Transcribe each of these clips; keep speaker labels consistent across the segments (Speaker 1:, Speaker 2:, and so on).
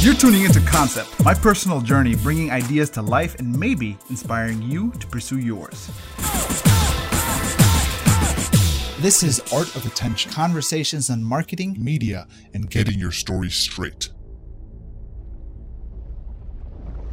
Speaker 1: You're tuning into Concept, my personal journey bringing ideas to life and maybe inspiring you to pursue yours.
Speaker 2: This is Art of Attention conversations on marketing,
Speaker 3: media, and getting your story straight.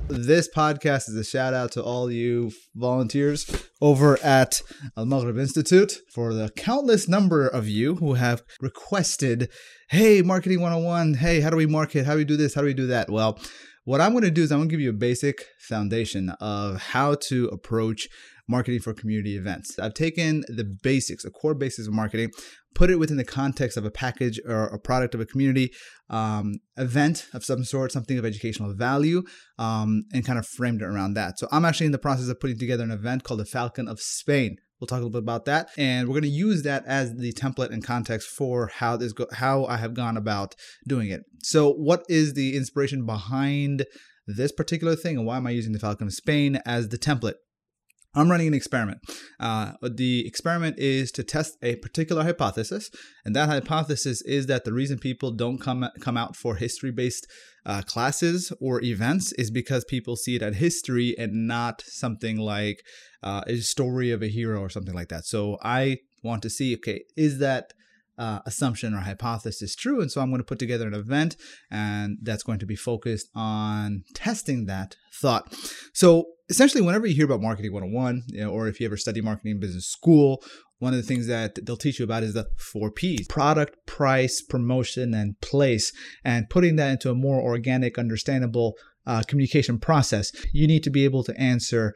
Speaker 1: This podcast is a shout out to all you volunteers over at Al Maghrib Institute for the countless number of you who have requested, hey, Marketing 101, hey, how do we market? How do we do this? How do we do that? Well, what I'm going to do is I'm going to give you a basic foundation of how to approach marketing for community events. I've taken the basics, the core basics of marketing, put it within the context of a package or a product of a community um, event of some sort, something of educational value, um, and kind of framed it around that. So I'm actually in the process of putting together an event called the Falcon of Spain. We'll talk a little bit about that, and we're going to use that as the template and context for how this go- how I have gone about doing it. So, what is the inspiration behind this particular thing, and why am I using the Falcon of Spain as the template? I'm running an experiment. Uh, the experiment is to test a particular hypothesis, and that hypothesis is that the reason people don't come come out for history-based uh, classes or events is because people see it as history and not something like uh, a story of a hero or something like that. So I want to see, okay, is that uh, assumption or hypothesis true. And so I'm going to put together an event and that's going to be focused on testing that thought. So essentially, whenever you hear about Marketing 101, you know, or if you ever study marketing in business school, one of the things that they'll teach you about is the four P's product, price, promotion, and place. And putting that into a more organic, understandable uh, communication process, you need to be able to answer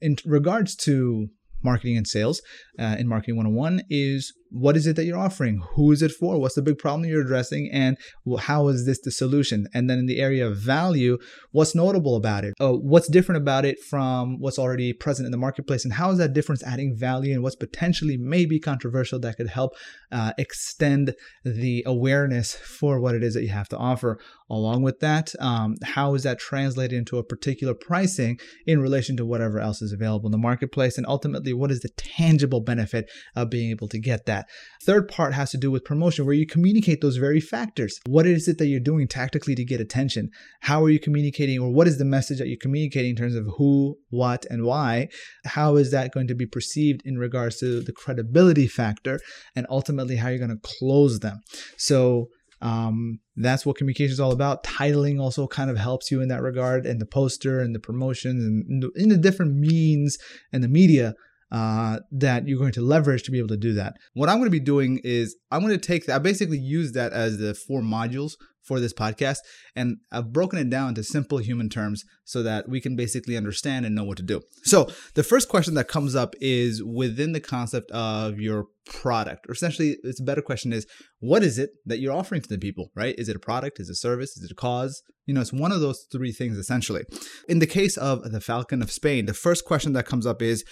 Speaker 1: in regards to marketing and sales uh, in Marketing 101 is what is it that you're offering? Who is it for? What's the big problem you're addressing? And how is this the solution? And then in the area of value, what's notable about it? Uh, what's different about it from what's already present in the marketplace? And how is that difference adding value? And what's potentially maybe controversial that could help uh, extend the awareness for what it is that you have to offer? Along with that, um, how is that translated into a particular pricing in relation to whatever else is available in the marketplace? And ultimately, what is the tangible benefit of being able to get that? That. Third part has to do with promotion, where you communicate those very factors. What is it that you're doing tactically to get attention? How are you communicating, or what is the message that you're communicating in terms of who, what, and why? How is that going to be perceived in regards to the credibility factor, and ultimately how you're going to close them? So, um, that's what communication is all about. Titling also kind of helps you in that regard, and the poster and the promotions and in the different means and the media uh, that you're going to leverage to be able to do that. What I'm going to be doing is I'm going to take I basically use that as the four modules for this podcast, and I've broken it down to simple human terms so that we can basically understand and know what to do. So, the first question that comes up is within the concept of your product, or essentially, it's a better question is what is it that you're offering to the people, right? Is it a product? Is it a service? Is it a cause? You know, it's one of those three things essentially. In the case of the Falcon of Spain, the first question that comes up is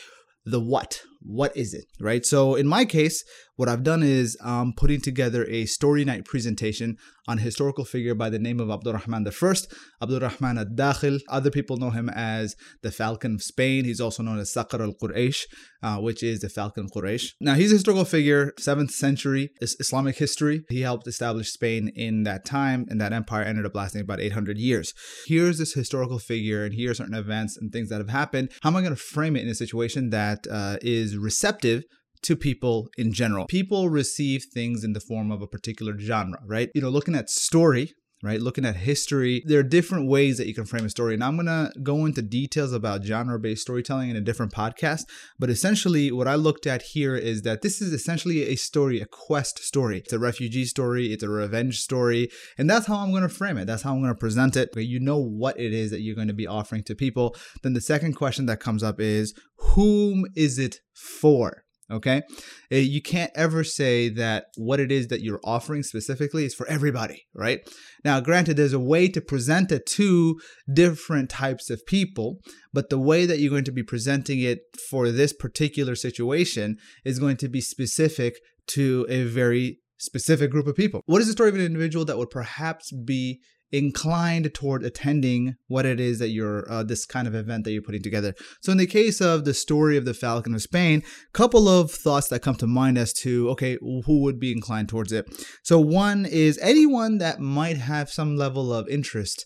Speaker 1: the what. What is it, right? So in my case, what I've done is um, putting together a story night presentation on a historical figure by the name of Abdurrahman I, Abdurrahman al-Dakhil. Other people know him as the Falcon of Spain. He's also known as Saqr al-Quraysh, uh, which is the Falcon of Quraysh. Now, he's a historical figure, 7th century Islamic history. He helped establish Spain in that time, and that empire ended up lasting about 800 years. Here's this historical figure, and here are certain events and things that have happened. How am I going to frame it in a situation that uh, is receptive to people in general. People receive things in the form of a particular genre, right? You know, looking at story, right? Looking at history, there are different ways that you can frame a story. And I'm going to go into details about genre based storytelling in a different podcast. But essentially, what I looked at here is that this is essentially a story, a quest story. It's a refugee story, it's a revenge story. And that's how I'm going to frame it. That's how I'm going to present it. But You know what it is that you're going to be offering to people. Then the second question that comes up is whom is it for? Okay. Eh, you can't ever say that what it is that you're offering specifically is for everybody, right? Now, granted, there's a way to present it to different types of people, but the way that you're going to be presenting it for this particular situation is going to be specific to a very specific group of people. What is the story of an individual that would perhaps be inclined toward attending what it is that you're uh, this kind of event that you're putting together. So in the case of the story of the Falcon of Spain, couple of thoughts that come to mind as to okay, who would be inclined towards it. So one is anyone that might have some level of interest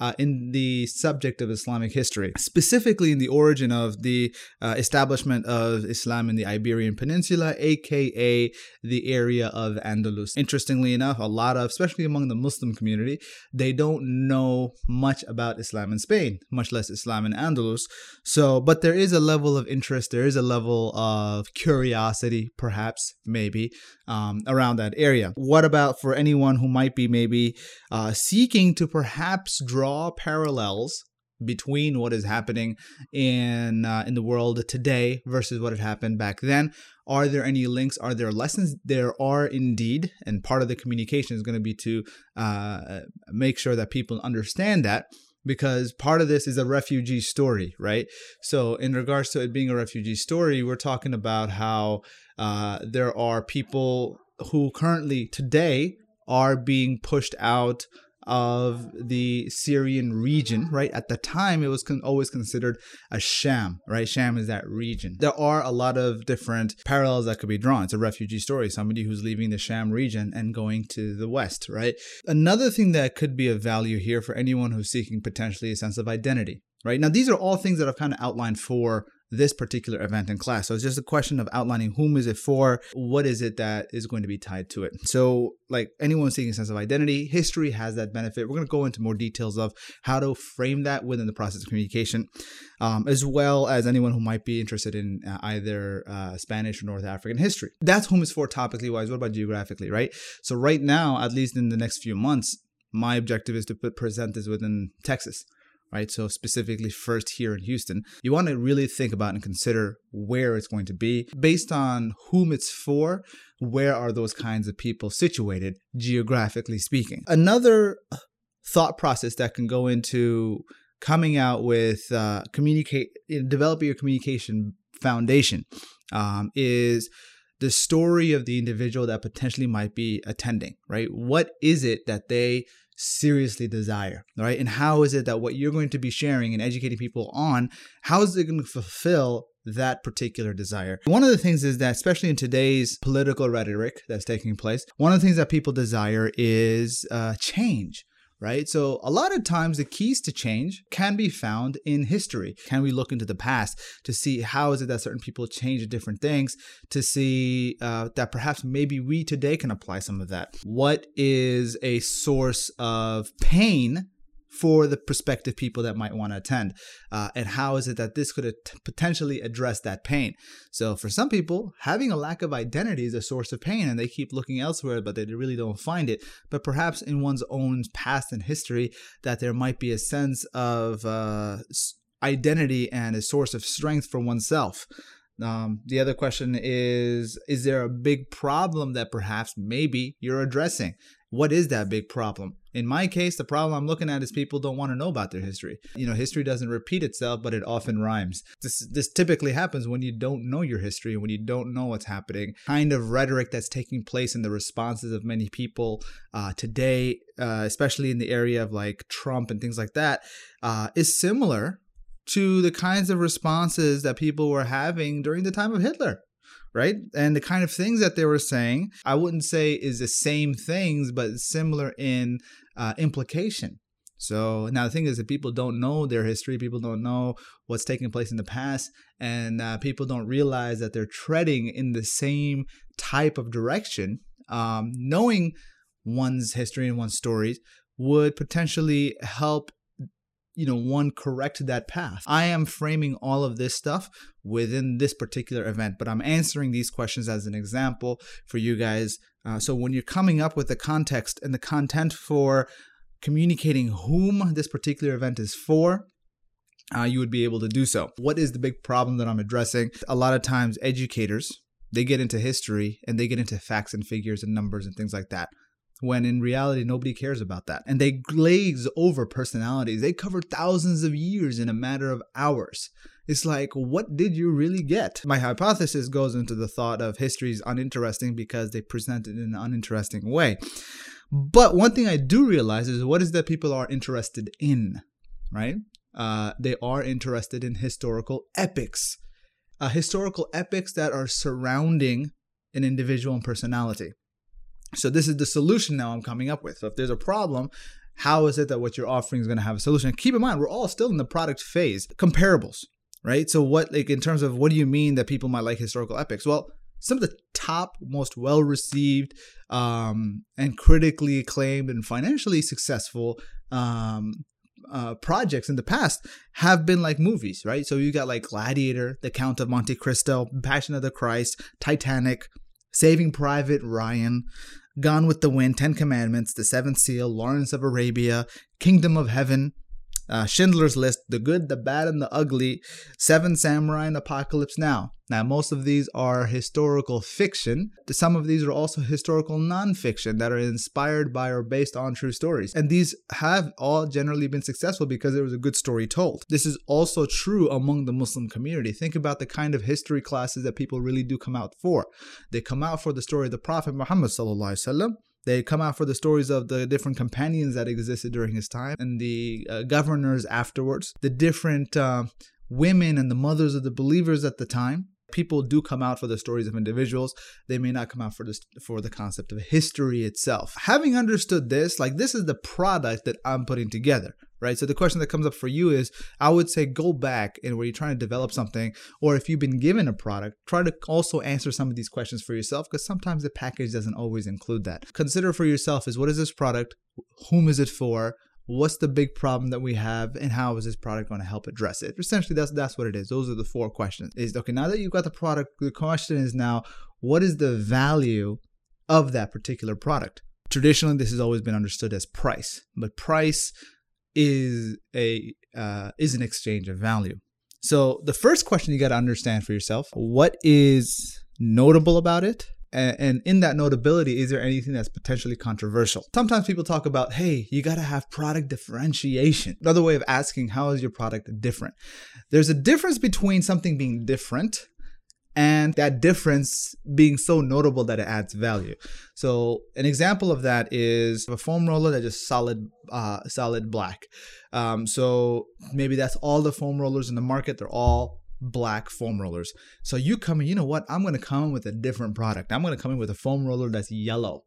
Speaker 1: uh, in the subject of Islamic history, specifically in the origin of the uh, establishment of Islam in the Iberian Peninsula, aka the area of Andalus. Interestingly enough, a lot of, especially among the Muslim community, they don't know much about Islam in Spain, much less Islam in Andalus. So, but there is a level of interest, there is a level of curiosity, perhaps, maybe, um, around that area. What about for anyone who might be maybe uh, seeking to perhaps draw parallels between what is happening in uh, in the world today versus what had happened back then. Are there any links? Are there lessons? There are indeed and part of the communication is going to be to uh, make sure that people understand that because part of this is a refugee story, right? So, in regards to it being a refugee story, we're talking about how uh, there are people who currently today are being pushed out of the Syrian region, right? At the time, it was con- always considered a Sham, right? Sham is that region. There are a lot of different parallels that could be drawn. It's a refugee story, somebody who's leaving the Sham region and going to the West, right? Another thing that could be of value here for anyone who's seeking potentially a sense of identity, right? Now, these are all things that I've kind of outlined for this particular event in class. So it's just a question of outlining whom is it for, what is it that is going to be tied to it. So like anyone seeking a sense of identity, history has that benefit. We're going to go into more details of how to frame that within the process of communication, um, as well as anyone who might be interested in uh, either uh, Spanish or North African history. That's whom is for topically wise. What about geographically, right? So right now, at least in the next few months, my objective is to put, present this within Texas right? So, specifically, first here in Houston, you want to really think about and consider where it's going to be based on whom it's for. Where are those kinds of people situated, geographically speaking? Another thought process that can go into coming out with uh, communicate, developing your communication foundation um, is the story of the individual that potentially might be attending, right? What is it that they seriously desire, right? And how is it that what you're going to be sharing and educating people on, how is it going to fulfill that particular desire. One of the things is that, especially in today's political rhetoric that's taking place, one of the things that people desire is uh, change right? So a lot of times the keys to change can be found in history. Can we look into the past to see how is it that certain people change different things to see uh, that perhaps maybe we today can apply some of that? What is a source of pain for the prospective people that might want to attend? Uh, and how is it that this could potentially address that pain? So, for some people, having a lack of identity is a source of pain and they keep looking elsewhere, but they really don't find it. But perhaps in one's own past and history, that there might be a sense of uh, identity and a source of strength for oneself. Um, the other question is Is there a big problem that perhaps maybe you're addressing? What is that big problem? In my case, the problem I'm looking at is people don't want to know about their history. You know, history doesn't repeat itself, but it often rhymes. This this typically happens when you don't know your history, when you don't know what's happening. Kind of rhetoric that's taking place in the responses of many people uh, today, uh, especially in the area of like Trump and things like that, uh, is similar to the kinds of responses that people were having during the time of Hitler right? And the kind of things that they were saying, I wouldn't say is the same things, but similar in uh, implication. So now the thing is that people don't know their history, people don't know what's taking place in the past, and uh, people don't realize that they're treading in the same type of direction. Um, knowing one's history and one's stories would potentially help you know one correct that path. I am framing all of this stuff within this particular event but i'm answering these questions as an example for you guys. Uh, so when you're coming up with the context and the content for communicating whom this particular event is for uh, you would be able to do so. What is the big problem that i'm addressing? A lot of times educators they get into history and they get into facts and figures and numbers and things like that when in reality nobody cares about that. And they glaze over personalities. They cover thousands of years in a matter of hours. It's like, what did you really get? My hypothesis goes into the thought of history is uninteresting because they present it in an uninteresting way. But one thing I do realize is what is that people are interested in, right? Uh, they are interested in historical epics, uh, historical epics that are surrounding an individual and personality. So this is the solution now I'm coming up with. So if there's a problem, how is it that what you're offering is going to have a solution? And keep in mind, we're all still in the product phase. Comparables, right? So what, like, in terms of what do you mean that people might like historical epics? Well, some of the top, most well received, um, and critically acclaimed and financially successful um, uh, projects in the past have been like movies, right? So you got like Gladiator, The Count of Monte Cristo, Passion of the Christ, Titanic, Saving Private Ryan, Gone with the Wind, Ten Commandments, The Seventh Seal, Lawrence of Arabia, Kingdom of Heaven, uh, Schindler's List, The Good, the Bad, and the Ugly, Seven Samurai, and Apocalypse Now. Now, most of these are historical fiction. Some of these are also historical nonfiction that are inspired by or based on true stories. And these have all generally been successful because there was a good story told. This is also true among the Muslim community. Think about the kind of history classes that people really do come out for. They come out for the story of the Prophet Muhammad they come out for the stories of the different companions that existed during his time and the uh, governors afterwards, the different uh, women and the mothers of the believers at the time. People do come out for the stories of individuals. They may not come out for this for the concept of history itself. Having understood this, like this is the product that I'm putting together right? So the question that comes up for you is I would say go back and where you're trying to develop something, or if you've been given a product, try to also answer some of these questions for yourself because sometimes the package doesn't always include that. Consider for yourself is what is this product? Whom is it for? What's the big problem that we have, and how is this product going to help address it? Essentially, that's that's what it is. Those are the four questions. Is okay now that you've got the product, the question is now what is the value of that particular product? Traditionally, this has always been understood as price, but price is a uh, is an exchange of value. So the first question you got to understand for yourself: what is notable about it? And in that notability, is there anything that's potentially controversial? Sometimes people talk about, hey, you got to have product differentiation. Another way of asking, how is your product different? There's a difference between something being different and that difference being so notable that it adds value. So an example of that is a foam roller that is solid, uh, solid black. Um, so maybe that's all the foam rollers in the market. They're all black foam rollers. So you come in, you know what? I'm going to come in with a different product. I'm going to come in with a foam roller that's yellow,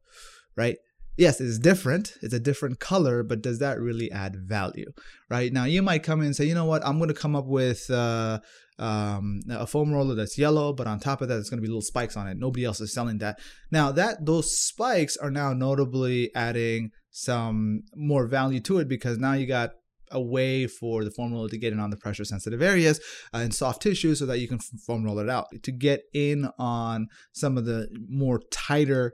Speaker 1: right? yes, it's different. It's a different color, but does that really add value? Right now, you might come in and say, you know what, I'm going to come up with uh, um, a foam roller that's yellow, but on top of that, it's going to be little spikes on it. Nobody else is selling that. Now that those spikes are now notably adding some more value to it because now you got a way for the foam roller to get in on the pressure sensitive areas uh, and soft tissue so that you can foam roll it out. To get in on some of the more tighter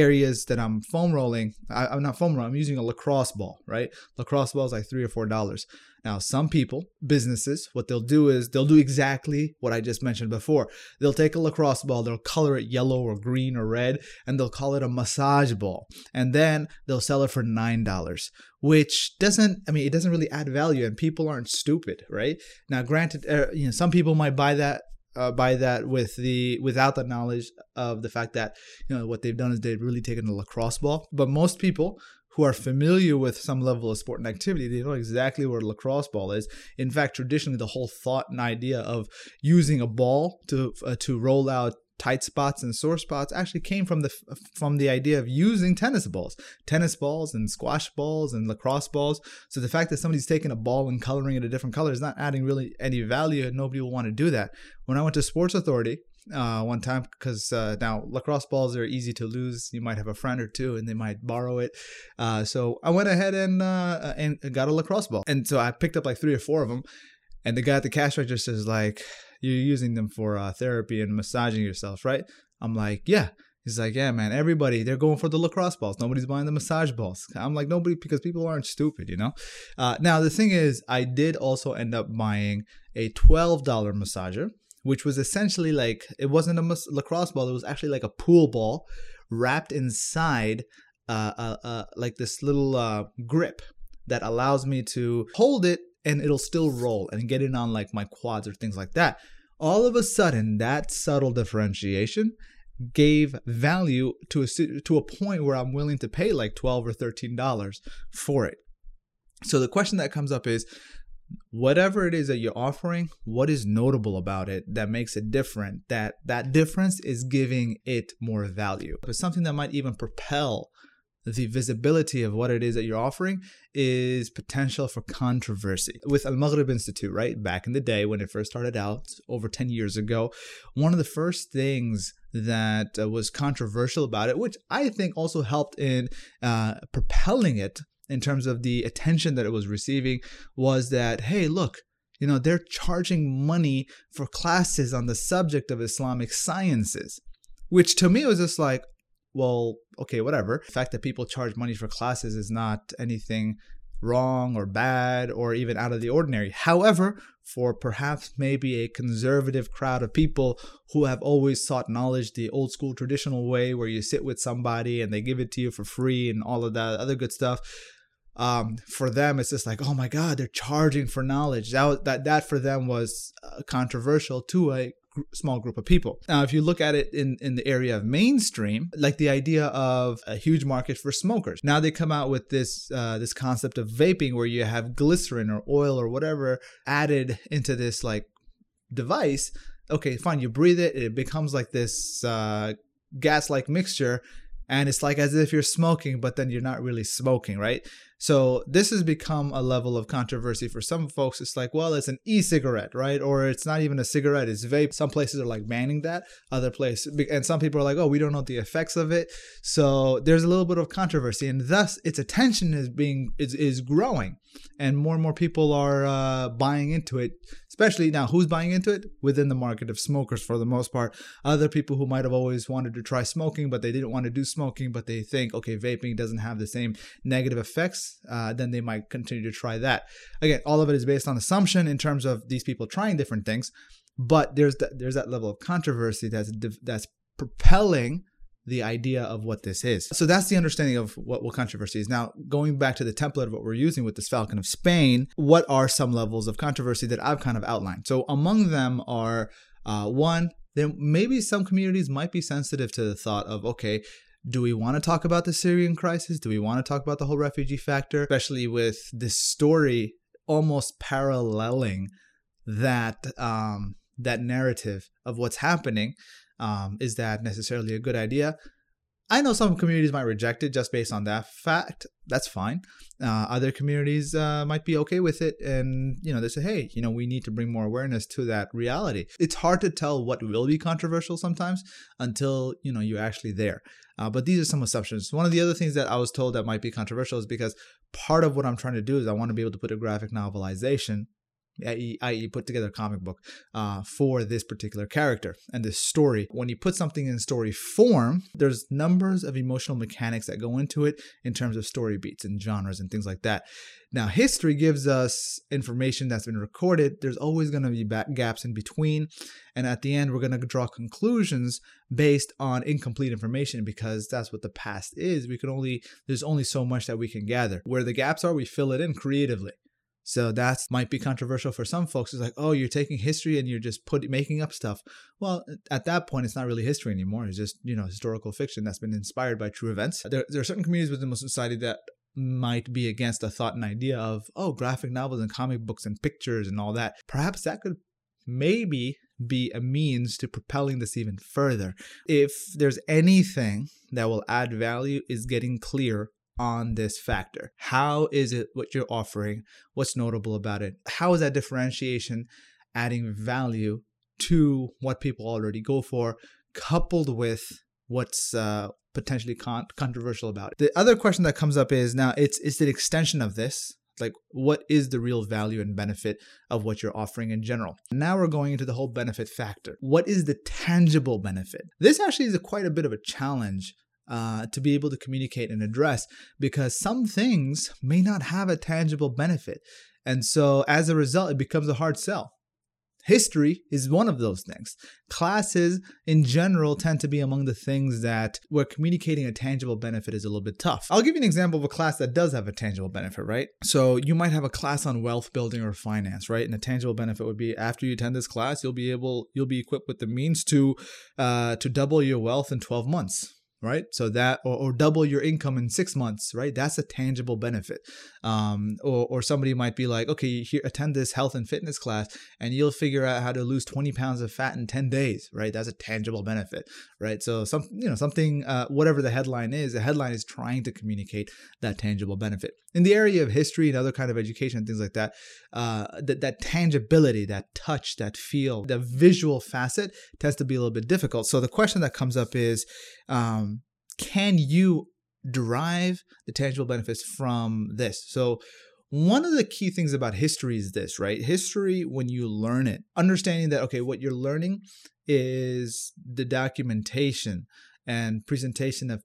Speaker 1: areas that I'm foam rolling, I, am not foam rolling, I'm using a lacrosse ball, right? Lacrosse ball is like three or four dollars. Now, some people, businesses, what they'll do is they'll do exactly what I just mentioned before. They'll take a lacrosse ball, they'll color it yellow or green or red, and they'll call it a massage ball. And then they'll sell it for $9, which doesn't, I mean, it doesn't really add value, and people aren't stupid, right? Now, granted, uh, you know, some people might buy that uh, by that with the without the knowledge of the fact that you know what they've done is they've really taken a lacrosse ball. But most people who are familiar with some level of sport and activity, they know exactly where a lacrosse ball is. In fact, traditionally, the whole thought and idea of using a ball to uh, to roll out tight spots and sore spots actually came from the from the idea of using tennis balls tennis balls and squash balls and lacrosse balls so the fact that somebody's taking a ball and coloring it a different color is not adding really any value and nobody will want to do that when i went to sports authority uh, one time because uh, now lacrosse balls are easy to lose. You might have a friend or two, and they might borrow it. Uh, so I went ahead and uh, and got a lacrosse ball, and so I picked up like three or four of them. And the guy at the cash register is like, you're using them for uh, therapy and massaging yourself, right? I'm like, yeah. He's like, yeah, man, everybody, they're going for the lacrosse balls. Nobody's buying the massage balls. I'm like, nobody, because people aren't stupid, you know? Uh, now, the thing is, I did also end up buying a $12 massager, which was essentially like, it wasn't a mas- lacrosse ball, it was actually like a pool ball wrapped inside uh, uh, uh like this little uh, grip that allows me to hold it and it'll still roll and get it on like my quads or things like that. All of a sudden, that subtle differentiation gave value to a to a point where I'm willing to pay like 12 or 13 dollars for it. So the question that comes up is whatever it is that you're offering, what is notable about it that makes it different? That that difference is giving it more value. But something that might even propel the visibility of what it is that you're offering is potential for controversy. With Al Maghrib Institute, right? Back in the day when it first started out, over 10 years ago, one of the first things that uh, was controversial about it, which I think also helped in uh, propelling it in terms of the attention that it was receiving, was that, hey, look, you know, they're charging money for classes on the subject of Islamic sciences, which to me was just like, well, okay, whatever. The fact that people charge money for classes is not anything wrong or bad or even out of the ordinary. However, for perhaps maybe a conservative crowd of people who have always sought knowledge the old school traditional way where you sit with somebody and they give it to you for free and all of that other good stuff. Um, for them, it's just like, oh my God, they're charging for knowledge. That that that for them was uh, controversial to a small group of people. Now, if you look at it in, in the area of mainstream, like the idea of a huge market for smokers, now they come out with this uh, this concept of vaping where you have glycerin or oil or whatever added into this like device. Okay, fine, you breathe it, it becomes like this uh, gas like mixture and it's like as if you're smoking but then you're not really smoking right so this has become a level of controversy for some folks. It's like well it's an e-cigarette right? Or it's not even a cigarette it's vape. Some places are like banning that. Other places and some people are like oh we don't know the effects of it. So there's a little bit of controversy and thus its attention is being is, is growing. And more and more people are uh, buying into it especially now who's buying into it? Within the market of smokers for the most part. Other people who might have always wanted to try smoking but they didn't want to do smoking but they think okay vaping doesn't have the same negative effects uh, then they might continue to try that. Again all of it is based on assumption in terms of these people trying different things but there's that there's that level of controversy that's that's propelling the idea of what this is. So that's the understanding of what, what controversy is. Now, going back to the template of what we're using with this Falcon of Spain, what are some levels of controversy that I've kind of outlined? So among them are uh, one, then maybe some communities might be sensitive to the thought of, okay, do we want to talk about the Syrian crisis? Do we want to talk about the whole refugee factor, especially with this story almost paralleling that um, that narrative of what's happening? Um, is that necessarily a good idea? I know some communities might reject it just based on that fact. That's fine. Uh, other communities uh, might be okay with it, and you know they say, "Hey, you know, we need to bring more awareness to that reality." It's hard to tell what will be controversial sometimes until you know you're actually there. Uh, but these are some assumptions. One of the other things that I was told that might be controversial is because part of what I'm trying to do is I want to be able to put a graphic novelization i.e., put together a comic book uh, for this particular character and this story. When you put something in story form, there's numbers of emotional mechanics that go into it in terms of story beats and genres and things like that. Now, history gives us information that's been recorded. There's always going to be gaps in between. And at the end, we're going to draw conclusions based on incomplete information because that's what the past is. We can only, there's only so much that we can gather. Where the gaps are, we fill it in creatively. So that might be controversial for some folks. It's like, oh, you're taking history and you're just put making up stuff. Well, at that point, it's not really history anymore. It's just you know historical fiction that's been inspired by true events. There, there are certain communities within Muslim society that might be against the thought and idea of oh, graphic novels and comic books and pictures and all that. Perhaps that could maybe be a means to propelling this even further. If there's anything that will add value, is getting clear on this factor. How is it what you're offering? What's notable about it? How is that differentiation adding value to what people already go for, coupled with what's uh, potentially con- controversial about it? The other question that comes up is now it's it's an extension of this. Like, what is the real value and benefit of what you're offering in general? Now we're going into the whole benefit factor. What is the tangible benefit? This actually is a, quite a bit of a challenge uh, to be able to communicate and address because some things may not have a tangible benefit. And so as a result, it becomes a hard sell. History is one of those things. Classes in general tend to be among the things that where communicating a tangible benefit is a little bit tough. I'll give you an example of a class that does have a tangible benefit, right? So you might have a class on wealth building or finance, right? And a tangible benefit would be after you attend this class, you'll be able you'll be equipped with the means to uh, to double your wealth in 12 months right? So that or, or double your income in six months right? That's a tangible benefit. Um, or, or somebody might be like okay here attend this health and fitness class and you'll figure out how to lose 20 pounds of fat in 10 days right? That's a tangible benefit right? So some you know something uh, whatever the headline is the headline is trying to communicate that tangible benefit. In the area of history and other kind of education and things like that uh, that, that tangibility that touch that feel the visual facet tends to be a little bit difficult. So the question that comes up is um, can you derive the tangible benefits from this? So, one of the key things about history is this, right? History, when you learn it, understanding that, okay, what you're learning is the documentation and presentation of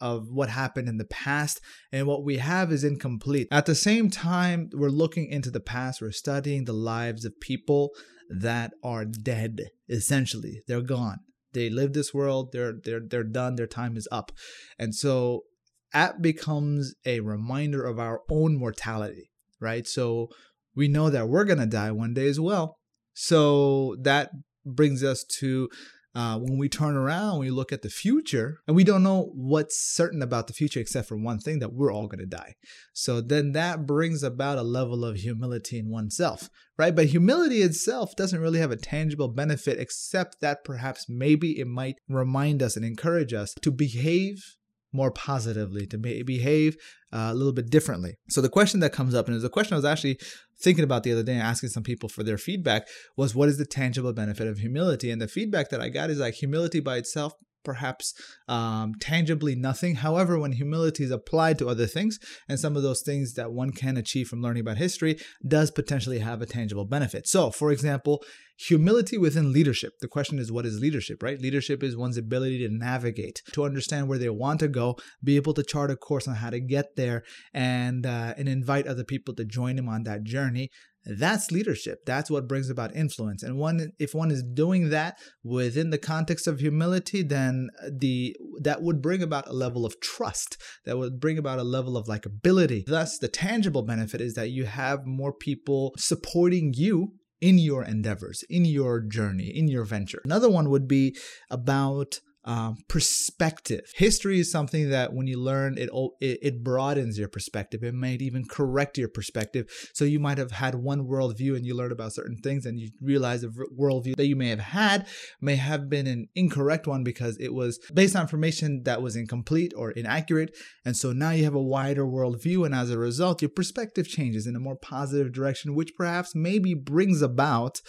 Speaker 1: of what happened in the past and what we have is incomplete. At the same time, we're looking into the past, we're studying the lives of people that are dead essentially. They're gone. They live this world. They're they're they're done. Their time is up, and so that becomes a reminder of our own mortality, right? So we know that we're gonna die one day as well. So that brings us to uh, when we turn around, we look at the future, and we don't know what's certain about the future except for one thing that we're all going to die. So then that brings about a level of humility in oneself, right? But humility itself doesn't really have a tangible benefit except that perhaps maybe it might remind us and encourage us to behave more positively, to behave uh, a little bit differently. So the question that comes up, and is a question I was actually thinking about the other day and asking some people for their feedback, was what is the tangible benefit of humility? And the feedback that I got is like humility by itself perhaps um, tangibly nothing. However, when humility is applied to other things, and some of those things that one can achieve from learning about history does potentially have a tangible benefit. So, for example, humility within leadership. The question is, what is leadership, right? Leadership is one's ability to navigate, to understand where they want to go, be able to chart a course on how to get there, and uh, and invite other people to join him on that journey. That's leadership. That's what brings about influence. And one if one is doing that within the context of humility, then the that would bring about a level of trust. That would bring about a level of likability. Thus, the tangible benefit is that you have more people supporting you in your endeavors, in your journey, in your venture. Another one would be about um, perspective. History is something that when you learn, it, it it broadens your perspective. It might even correct your perspective. So you might have had one worldview and you learn about certain things, and you realize the worldview that you may have had may have been an incorrect one because it was based on information that was incomplete or inaccurate. And so now you have a wider worldview, and as a result, your perspective changes in a more positive direction, which perhaps maybe brings about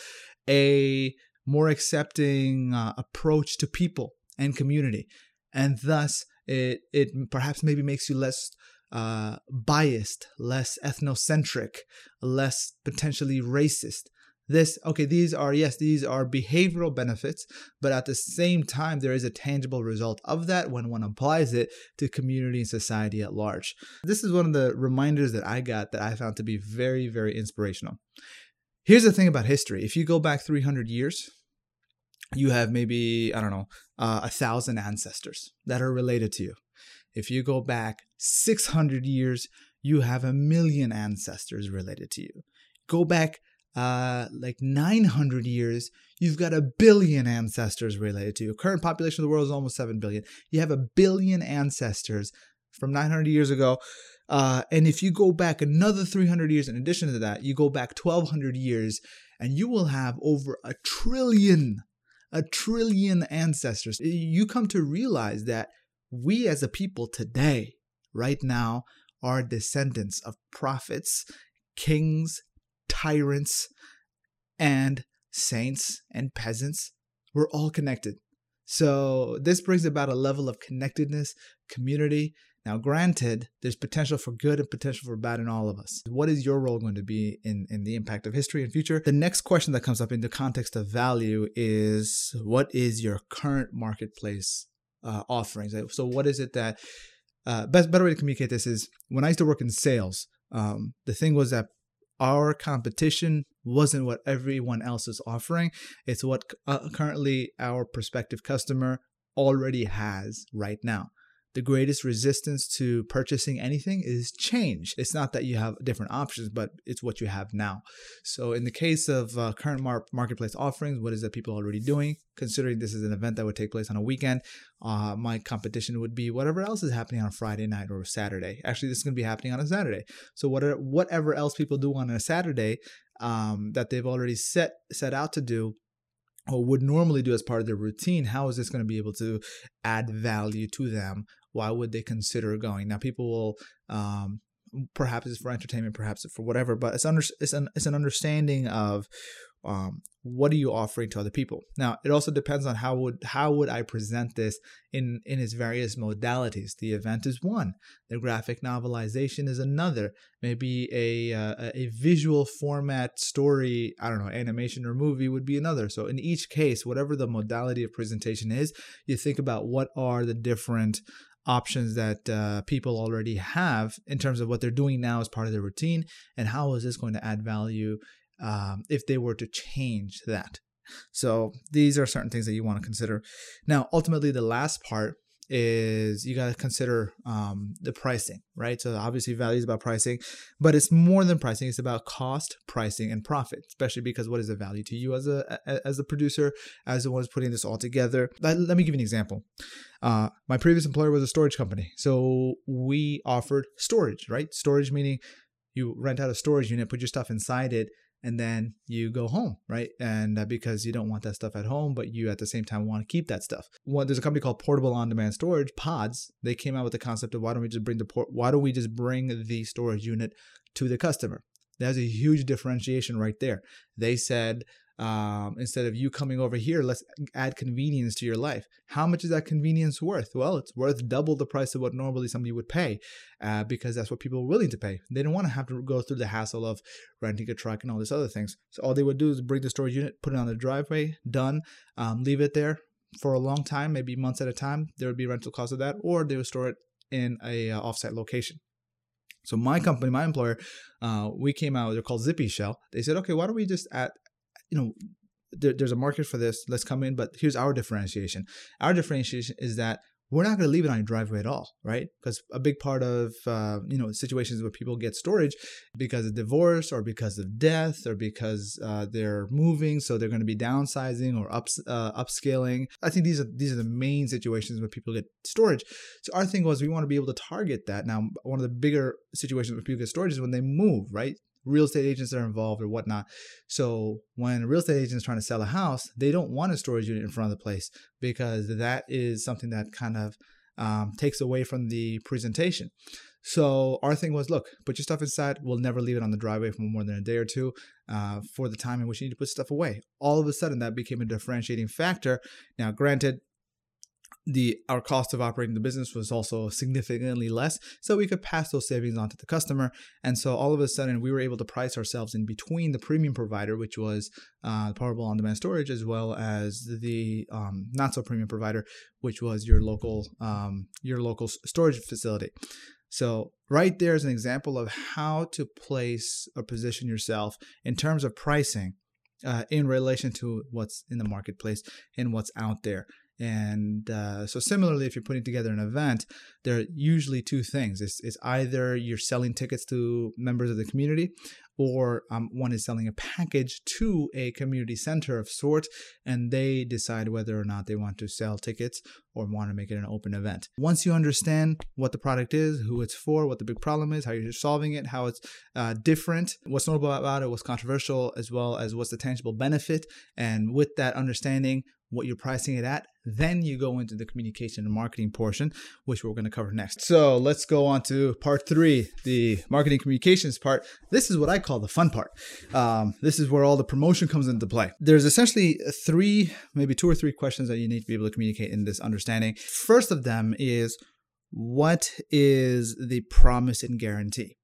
Speaker 1: a more accepting uh, approach to people and community. And thus, it, it perhaps maybe makes you less uh, biased, less ethnocentric, less potentially racist. This, okay, these are, yes, these are behavioral benefits, but at the same time, there is a tangible result of that when one applies it to community and society at large. This is one of the reminders that I got that I found to be very, very inspirational. Here's the thing about history if you go back 300 years, you have maybe, I don't know, uh, a thousand ancestors that are related to you. If you go back 600 years, you have a million ancestors related to you. Go back uh, like 900 years, you've got a billion ancestors related to you. Current population of the world is almost 7 billion. You have a billion ancestors from 900 years ago. Uh, and if you go back another 300 years, in addition to that, you go back 1200 years, and you will have over a trillion a trillion ancestors. You come to realize that we as a people today, right now, are descendants of prophets, kings, tyrants, and saints and peasants. We're all connected. So, this brings about a level of connectedness, community, now, granted, there's potential for good and potential for bad in all of us. What is your role going to be in, in the impact of history and future? The next question that comes up in the context of value is what is your current marketplace uh, offerings? So, what is it that, uh, best, better way to communicate this is when I used to work in sales, um, the thing was that our competition wasn't what everyone else is offering. It's what uh, currently our prospective customer already has right now the greatest resistance to purchasing anything is change. It's not that you have different options, but it's what you have now. So, in the case of uh, current mar- marketplace offerings, what is that people already doing? Considering this is an event that would take place on a weekend, uh, my competition would be whatever else is happening on a Friday night or Saturday. Actually, this is going to be happening on a Saturday. So, whatever whatever else people do on a Saturday um, that they've already set set out to do or would normally do as part of their routine, how is this going to be able to add value to them why would they consider going? Now, people will um, perhaps it's for entertainment, perhaps it's for whatever, but it's under it's an it's an understanding of um, what are you offering to other people. Now, it also depends on how would how would I present this in in its various modalities. The event is one, the graphic novelization is another. Maybe a uh, a visual format story, I don't know, animation or movie would be another. So in each case, whatever the modality of presentation is, you think about what are the different options that uh, people already have in terms of what they're doing now as part of their routine and how is this going to add value um, if they were to change that. So these are certain things that you want to consider. Now ultimately the last part is you got to consider um, the pricing, right? So obviously value is about pricing, but it's more than pricing. It's about cost, pricing, and profit, especially because what is the value to you as a as a producer, as the one who's putting this all together. Let, let me give you an example. Uh, my previous employer was a storage company, so we offered storage, right? Storage meaning you rent out a storage unit, put your stuff inside it, and then you go home, right? And uh, because you don't want that stuff at home, but you at the same time want to keep that stuff. Well, there's a company called Portable On-Demand Storage, Pods. They came out with the concept of why don't we just bring the port? Why don't we just bring the storage unit to the customer? There's a huge differentiation right there. They said um, instead of you coming over here, let's add convenience to your life. How much is that convenience worth? Well, it's worth double the price of what normally somebody would pay uh, because that's what people are willing to pay. They don't want to have to go through the hassle of renting a truck and all these other things. So all they would do is bring the storage unit, put it on the driveway, done, um, leave it there for a long time, maybe months at a time. There would be rental costs of that, or they would store it in a uh, offsite location. So my company, my employer, uh, we came out. They're called Zippy Shell. They said, okay, why don't we just add you know, there, there's a market for this. Let's come in. But here's our differentiation. Our differentiation is that we're not going to leave it on your driveway at all, right? Because a big part of uh, you know situations where people get storage because of divorce or because of death or because uh, they're moving, so they're going to be downsizing or ups, uh, upscaling. I think these are these are the main situations where people get storage. So our thing was we want to be able to target that. Now, one of the bigger situations where people get storage is when they move, right? Real estate agents are involved or whatnot. So when a real estate agent is trying to sell a house, they don't want a storage unit in front of the place because that is something that kind of um, takes away from the presentation. So our thing was, look, put your stuff inside. We'll never leave it on the driveway for more than a day or two uh, for the time in which you need to put stuff away. All of a sudden, that became a differentiating factor. Now, granted, the our cost of operating the business was also significantly less so we could pass those savings on to the customer and so all of a sudden we were able to price ourselves in between the premium provider which was uh, portable on-demand storage as well as the um, not so premium provider which was your local um, your local storage facility so right there is an example of how to place or position yourself in terms of pricing uh, in relation to what's in the marketplace and what's out there. And uh, so, similarly, if you're putting together an event, there are usually two things. It's, it's either you're selling tickets to members of the community, or um, one is selling a package to a community center of sorts, and they decide whether or not they want to sell tickets or want to make it an open event. Once you understand what the product is, who it's for, what the big problem is, how you're solving it, how it's uh, different, what's notable about it, what's controversial, as well as what's the tangible benefit, and with that understanding, what you're pricing it at. Then you go into the communication and marketing portion, which we're going to cover next. So let's go on to part three, the marketing communications part. This is what I call the fun part. Um, this is where all the promotion comes into play. There's essentially three, maybe two or three questions that you need to be able to communicate in this understanding. First of them is what is the promise and guarantee?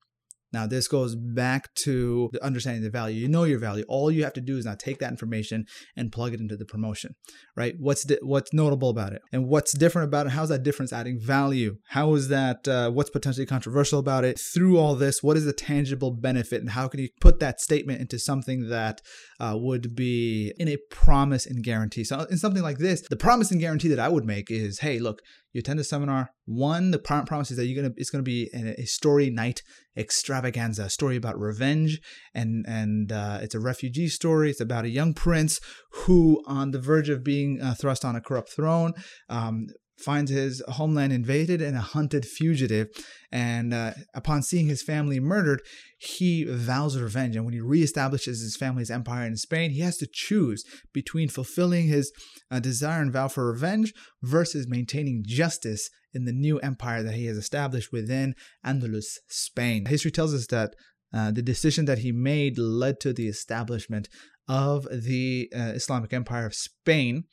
Speaker 1: Now, this goes back to the understanding the value. You know your value. All you have to do is now take that information and plug it into the promotion, right? What's di- what's notable about it, and what's different about it? How's that difference adding value? How is that? Uh, what's potentially controversial about it? Through all this, what is the tangible benefit, and how can you put that statement into something that uh, would be in a promise and guarantee? So, in something like this, the promise and guarantee that I would make is, hey, look, you attend the seminar. One, the promise is that you're gonna it's gonna be a story night extravaganza, a story about revenge, and and uh, it's a refugee story. It's about a young prince who, on the verge of being uh, thrust on a corrupt throne, um, finds his homeland invaded and a hunted fugitive. And uh, upon seeing his family murdered, he vows revenge. And when he reestablishes his family's empire in Spain, he has to choose between fulfilling his uh, desire and vow for revenge versus maintaining justice in the new empire that he has established within Andalus, Spain. History tells us that uh, the decision that he made led to the establishment of the uh, Islamic Empire of Spain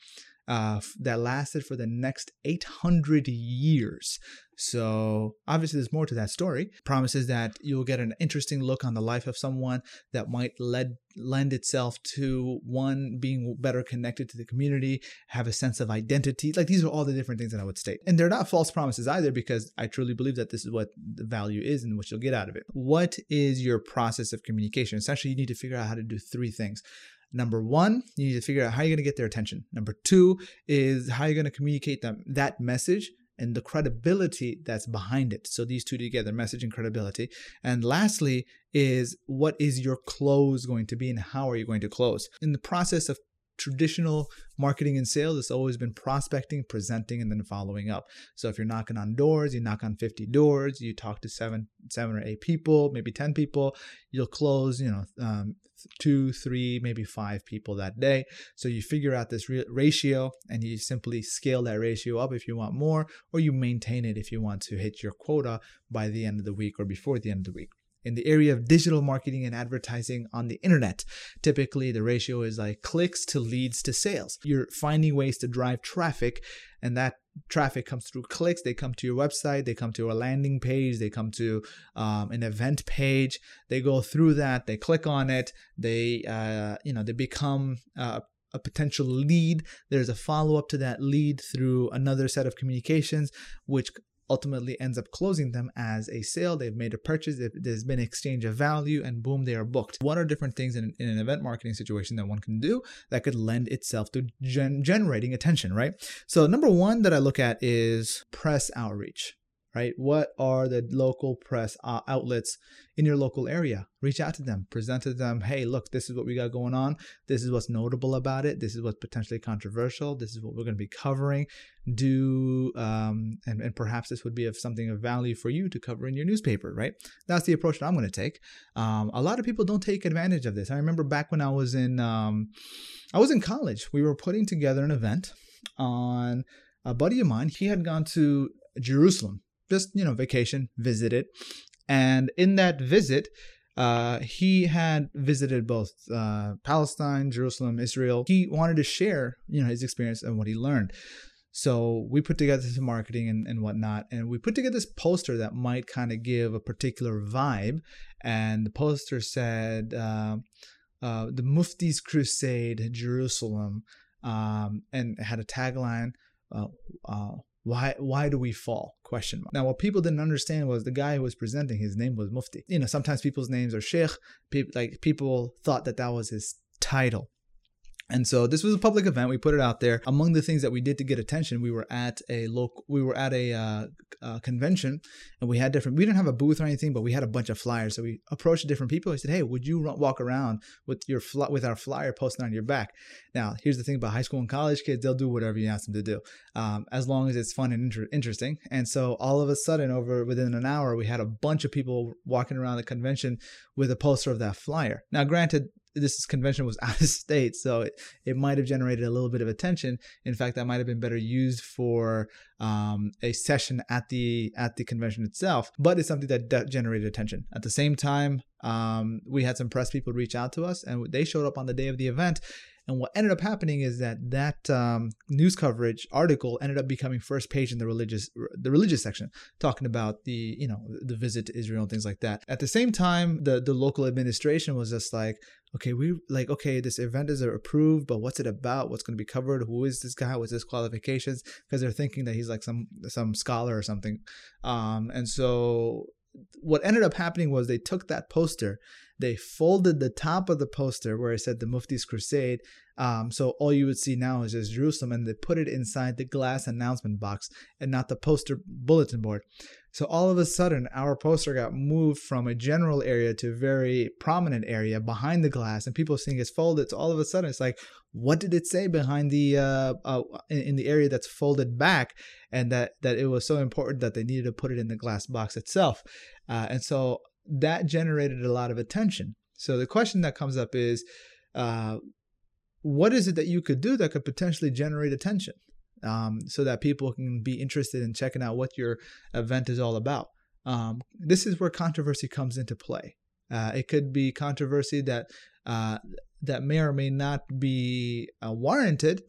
Speaker 1: uh, that lasted for the next 800 years. So, obviously, there's more to that story. Promises that you'll get an interesting look on the life of someone that might led, lend itself to one being better connected to the community, have a sense of identity. Like, these are all the different things that I would state. And they're not false promises either, because I truly believe that this is what the value is and what you'll get out of it. What is your process of communication? Essentially, you need to figure out how to do three things. Number one, you need to figure out how you're going to get their attention. Number two is how you're going to communicate them that message and the credibility that's behind it. So these two together, message and credibility. And lastly is what is your close going to be and how are you going to close? In the process of traditional marketing and sales it's always been prospecting presenting and then following up. So if you're knocking on doors you knock on 50 doors you talk to seven seven or eight people maybe 10 people you'll close you know um, two three maybe five people that day. So you figure out this re- ratio and you simply scale that ratio up if you want more or you maintain it if you want to hit your quota by the end of the week or before the end of the week in the area of digital marketing and advertising on the internet. Typically, the ratio is like clicks to leads to sales. You're finding ways to drive traffic, and that traffic comes through clicks. They come to your website, they come to a landing page, they come to um, an event page. They go through that, they click on it, they uh, you know they become uh, a potential lead. There's a follow up to that lead through another set of communications, which ultimately ends up closing them as a sale. They've made a purchase, there's been exchange of value, and boom, they are booked. What are different things in, in an event marketing situation that one can do that could lend itself to gen- generating attention, right? So, number one that I look at is press outreach right? What are the local press uh, outlets in your local area? Reach out to them, present to them, hey, look, this is what we got going on. This is what's notable about it. This is what's potentially controversial. This is what we're going to be covering. Do, um, and, and perhaps this would be of something of value for you to cover in your newspaper, right? That's the approach that I'm going to take. Um, a lot of people don't take advantage of this. I remember back when I was in, um, I was in college, we were putting together an event on a buddy of mine. He had gone to Jerusalem just you know vacation, visited, and in that visit, uh, he had visited both uh, Palestine, Jerusalem, Israel. He wanted to share you know his experience and what he learned. So we put together some marketing and, and whatnot, and we put together this poster that might kind of give a particular vibe. And the poster said, uh, uh, "The Mufti's Crusade, Jerusalem," um, and it had a tagline. Why why do we fall? Question mark. Now, what people didn't understand was the guy who was presenting. His name was Mufti. You know, sometimes people's names are Sheikh. People like people thought that that was his title. And so this was a public event. We put it out there. Among the things that we did to get attention, we were at a local, we were at a uh, uh, convention, and we had different. We didn't have a booth or anything, but we had a bunch of flyers. So we approached different people. We said, "Hey, would you run, walk around with your with our flyer posted on your back?" Now, here's the thing about high school and college kids: they'll do whatever you ask them to do, um, as long as it's fun and inter- interesting. And so all of a sudden, over within an hour, we had a bunch of people walking around the convention with a poster of that flyer. Now, granted, this convention was out of state, so it, it might have generated a little bit of attention. In fact, that might have been better used for um, a session at the at the convention itself. But it's something that de- generated attention. At the same time, um, we had some press people reach out to us, and they showed up on the day of the event. And what ended up happening is that that um, news coverage article ended up becoming first page in the religious the religious section, talking about the you know the visit to Israel and things like that. At the same time, the the local administration was just like, okay, we like okay, this event is approved, but what's it about? What's going to be covered? Who is this guy? What's his qualifications? Because they're thinking that he's like some some scholar or something. Um, and so what ended up happening was they took that poster, they folded the top of the poster where it said the Mufti's Crusade. Um, so all you would see now is just Jerusalem, and they put it inside the glass announcement box and not the poster bulletin board. So all of a sudden, our poster got moved from a general area to a very prominent area behind the glass, and people seeing it's folded. So all of a sudden, it's like, what did it say behind the uh, uh, in, in the area that's folded back, and that that it was so important that they needed to put it in the glass box itself, uh, and so that generated a lot of attention. So the question that comes up is, uh, what is it that you could do that could potentially generate attention? um, so that people can be interested in checking out what your event is all about. Um, this is where controversy comes into play. Uh, it could be controversy that uh, that may or may not be uh, warranted,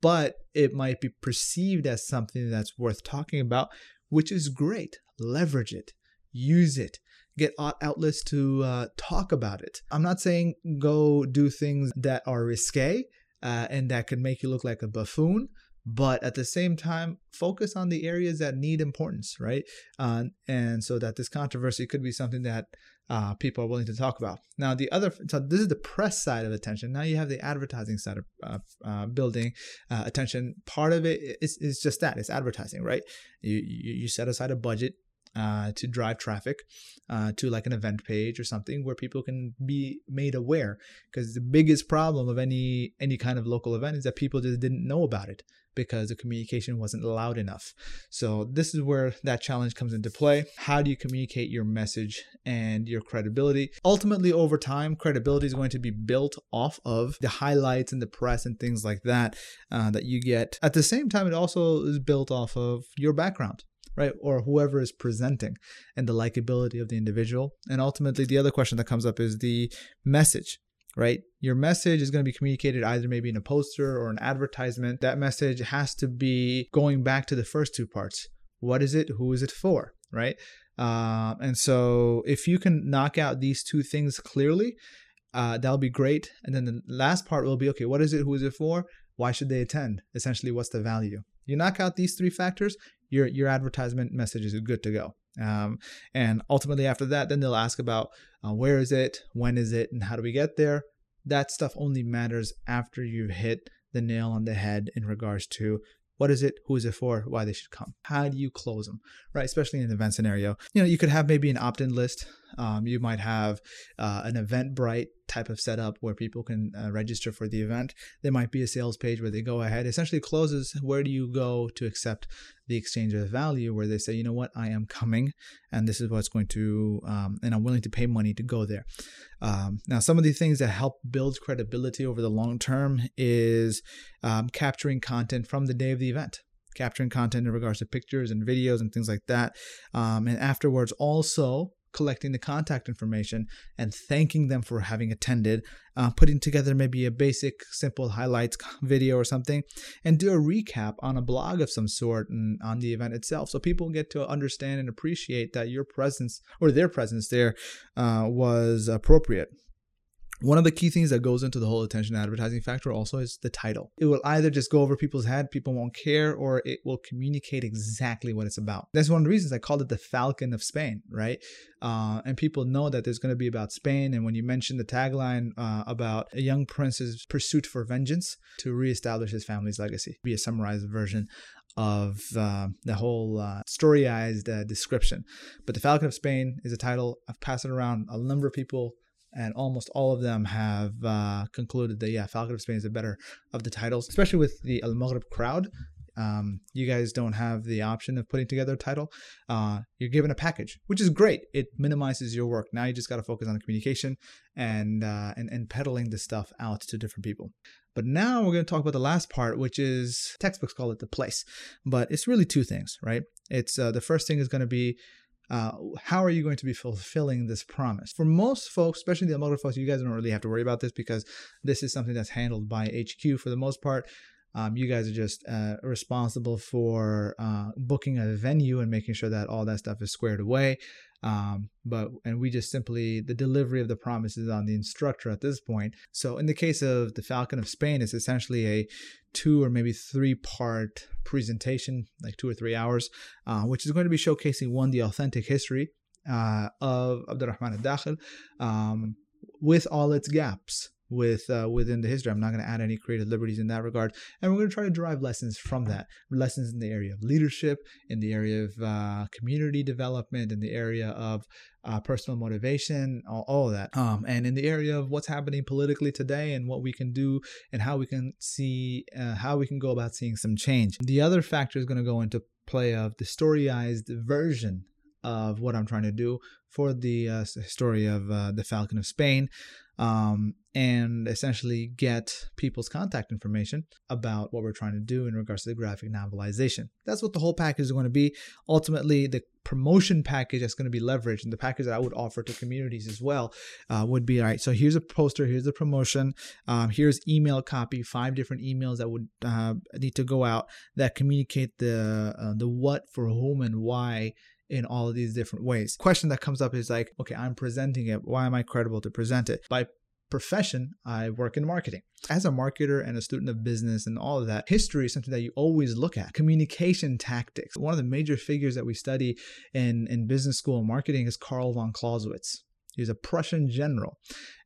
Speaker 1: but it might be perceived as something that's worth talking about, which is great. Leverage it, use it, get outlets to uh, talk about it. I'm not saying go do things that are risque uh, and that could make you look like a buffoon but at the same time focus on the areas that need importance right? Uh, and so that this controversy could be something that uh, people are willing to talk about. Now the other so this is the press side of attention. Now you have the advertising side of uh, uh building attention. Part of it is, is just that it's advertising right? You, you, you set aside a budget uh, to drive traffic uh, to like an event page or something where people can be made aware because the biggest problem of any any kind of local event is that people just didn't know about it because the communication wasn't loud enough. So this is where that challenge comes into play. How do you communicate your message and your credibility? Ultimately, over time, credibility is going to be built off of the highlights and the press and things like that uh, that you get. At the same time, it also is built off of your background right? Or whoever is presenting and the likability of the individual. And ultimately, the other question that comes up is the message right? Your message is going to be communicated either maybe in a poster or an advertisement. That message has to be going back to the first two parts. What is it? Who is it for? Right? Uh, and so if you can knock out these two things clearly, uh, that'll be great. And then the last part will be okay, what is it? Who is it for? Why should they attend? Essentially, what's the value? You knock out these three factors, your your advertisement message is good to go. Um, and ultimately, after that, then they'll ask about uh, where is it, when is it, and how do we get there. That stuff only matters after you've hit the nail on the head in regards to what is it? Who is it for? Why they should come? How do you close them? Right, especially in an event scenario. You know, you could have maybe an opt-in list. Um, you might have uh, an Eventbrite type of setup where people can uh, register for the event. There might be a sales page where they go ahead, essentially closes. Where do you go to accept the exchange of value? Where they say, you know what, I am coming, and this is what's going to, um, and I'm willing to pay money to go there. Um, now, some of the things that help build credibility over the long term is um, capturing content from the day of the event capturing content in regards to pictures and videos and things like that. Um, and afterwards, also collecting the contact information and thanking them for having attended, uh, putting together maybe a basic, simple highlights video or something, and do a recap on a blog of some sort and on the event itself. So people get to understand and appreciate that your presence or their presence there uh, was appropriate. One of the key things that goes into the whole attention advertising factor also is the title. It will either just go over people's head, people won't care, or it will communicate exactly what it's about. That's one of the reasons I called it the Falcon of Spain, right? Uh, and people know that there's going to be about Spain. And when you mention the tagline uh, about a young prince's pursuit for vengeance to reestablish his family's legacy, be a summarized version of uh, the whole uh, storyized uh, description. But the Falcon of Spain is a title. I've passed it around. A number of people and almost all of them have uh, concluded that yeah, Falcon of Spain is the better of the titles, especially with the Al Maghrib crowd. Um, you guys don't have the option of putting together a title. Uh, you're given a package, which is great. It minimizes your work. Now you just got to focus on communication and, uh, and and peddling the stuff out to different people. But now we're going to talk about the last part, which is textbooks call it the place, but it's really two things, right? It's uh, the first thing is going to be uh, how are you going to be fulfilling this promise? For most folks, especially the Al folks, you guys don't really have to worry about this because this is something that's handled by HQ for the most part. Um, you guys are just uh, responsible for uh, booking a venue and making sure that all that stuff is squared away. Um, but and we just simply the delivery of the promise is on the instructor at this point. So in the case of the Falcon of Spain, it's essentially a two or maybe three part presentation, like two or three hours, uh, which is going to be showcasing one the authentic history uh, of Abdurrahman al-Dakhil um, with all its gaps with uh, within the history. I'm not going to add any creative liberties in that regard, and we're going to try to derive lessons from that. Lessons in the area of leadership, in the area of uh, community development, in the area of uh, personal motivation, all, all of that, um, and in the area of what's happening politically today and what we can do and how we can see uh, how we can go about seeing some change. The other factor is going to go into play of the storyized version of what I'm trying to do for the uh, story of uh, the Falcon of Spain um, and essentially get people's contact information about what we're trying to do in regards to the graphic novelization. That's what the whole package is going to be. Ultimately, the promotion package that's going to be leveraged and the package that I would offer to communities as well uh, would be all right. So here's a poster, here's the promotion, um, here's email copy, five different emails that would uh, need to go out that communicate the uh, the what for whom and why in all of these different ways. Question that comes up is like, okay, I'm presenting it. Why am I credible to present it? By profession, I work in marketing. As a marketer and a student of business and all of that, history is something that you always look at. Communication tactics. One of the major figures that we study in, in business school and marketing is Karl von Clausewitz. He was a Prussian general.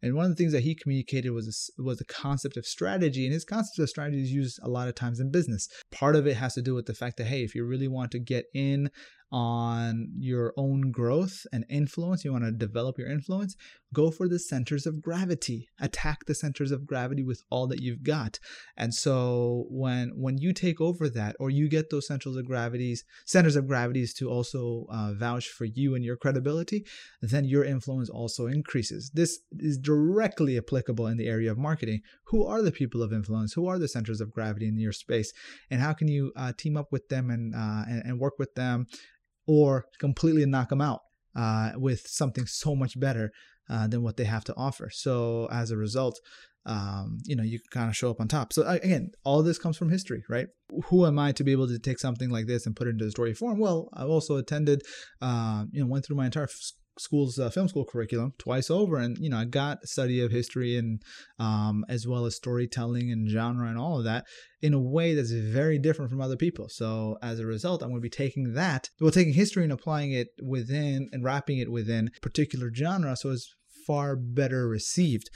Speaker 1: And one of the things that he communicated was was the concept of strategy. And his concept of strategy is used a lot of times in business. Part of it has to do with the fact that, hey, if you really want to get in on your own growth and influence, you want to develop your influence, go for the centers of gravity. Attack the centers of gravity with all that you've got. And so when when you take over that, or you get those centers of gravities, centers of gravities to also uh, vouch for you and your credibility, then your influence also increases. This is directly applicable in the area of marketing. Who are the people of influence? Who are the centers of gravity in your space? And how can you uh, team up with them and, uh, and and work with them or completely knock them out uh, with something so much better uh, than what they have to offer. So as a result, um, you know, you kind of show up on top. So again, all this comes from history, right? Who am I to be able to take something like this and put it into story form? Well, I've also attended, uh, you know, went through my entire school's uh, film school curriculum twice over, and you know I got study of history and um, as well as storytelling and genre and all of that in a way that's very different from other people. So as a result, I'm going to be taking that, well, taking history and applying it within and wrapping it within particular genre, so it's far better received.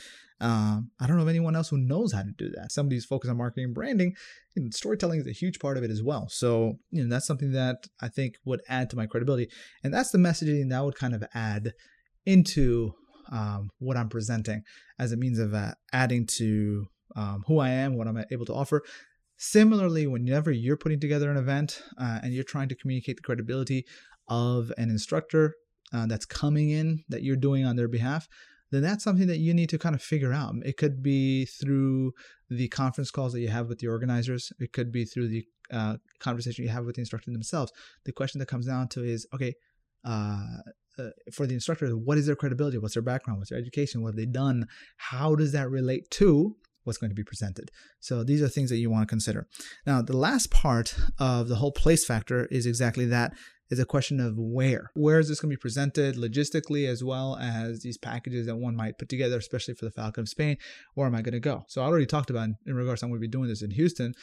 Speaker 1: Um, I don't know of anyone else who knows how to do that. Somebody's focused on marketing and branding. Know, storytelling is a huge part of it as well. So, you know, that's something that I think would add to my credibility. And that's the messaging that would kind of add into um, what I'm presenting as a means of uh, adding to um, who I am, what I'm able to offer. Similarly, whenever you're putting together an event uh, and you're trying to communicate the credibility of an instructor uh, that's coming in that you're doing on their behalf, then that's something that you need to kind of figure out. It could be through the conference calls that you have with the organizers, it could be through the uh, conversation you have with the instructor themselves. The question that comes down to is okay, uh, uh, for the instructor, what is their credibility? What's their background? What's their education? What have they done? How does that relate to what's going to be presented? So these are things that you want to consider. Now, the last part of the whole place factor is exactly that is a question of where. Where is this going to be presented logistically, as well as these packages that one might put together, especially for the Falcon of Spain? Where am I going to go? So I already talked about in regards to I'm going to be doing this in Houston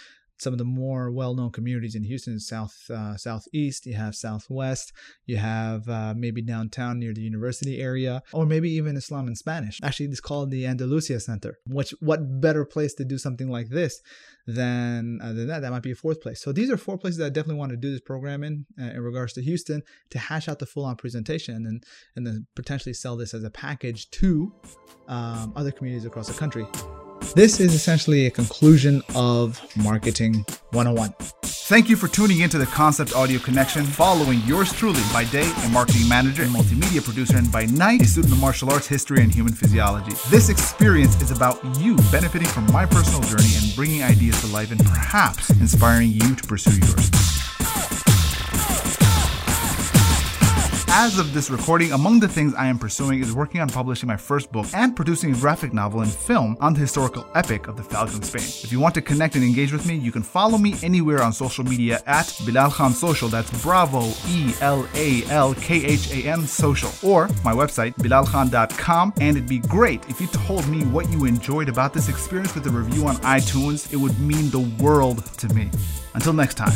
Speaker 1: some of the more well-known communities in Houston, south uh, southeast. You have southwest. You have uh, maybe downtown near the university area, or maybe even Islam in Spanish. Actually, it's called the Andalusia Center. Which what better place to do something like this than uh, than that? That might be a fourth place. So these are four places that I definitely want to do this program in uh, in regards to Houston to hash out the full-on presentation and and then potentially sell this as a package to um, other communities across the country. This is essentially a conclusion of Marketing 101.
Speaker 2: Thank you for tuning into the Concept Audio Connection, following yours truly by day, a marketing manager and multimedia producer, and by night, a student of martial arts history and human physiology. This experience is about you benefiting from my personal journey and bringing ideas to life and perhaps inspiring you to pursue yours. As of this recording, among the things I am pursuing is working on publishing my first book and producing a graphic novel and film on the historical epic of the Falcon Spain. If you want to connect and engage with me, you can follow me anywhere on social media at Bilal Khan Social. That's Bravo E L A L K H A N Social. Or my website, bilalkhan.com. And it'd be great if you told me what you enjoyed about this experience with a review on iTunes. It would mean the world to me. Until next time.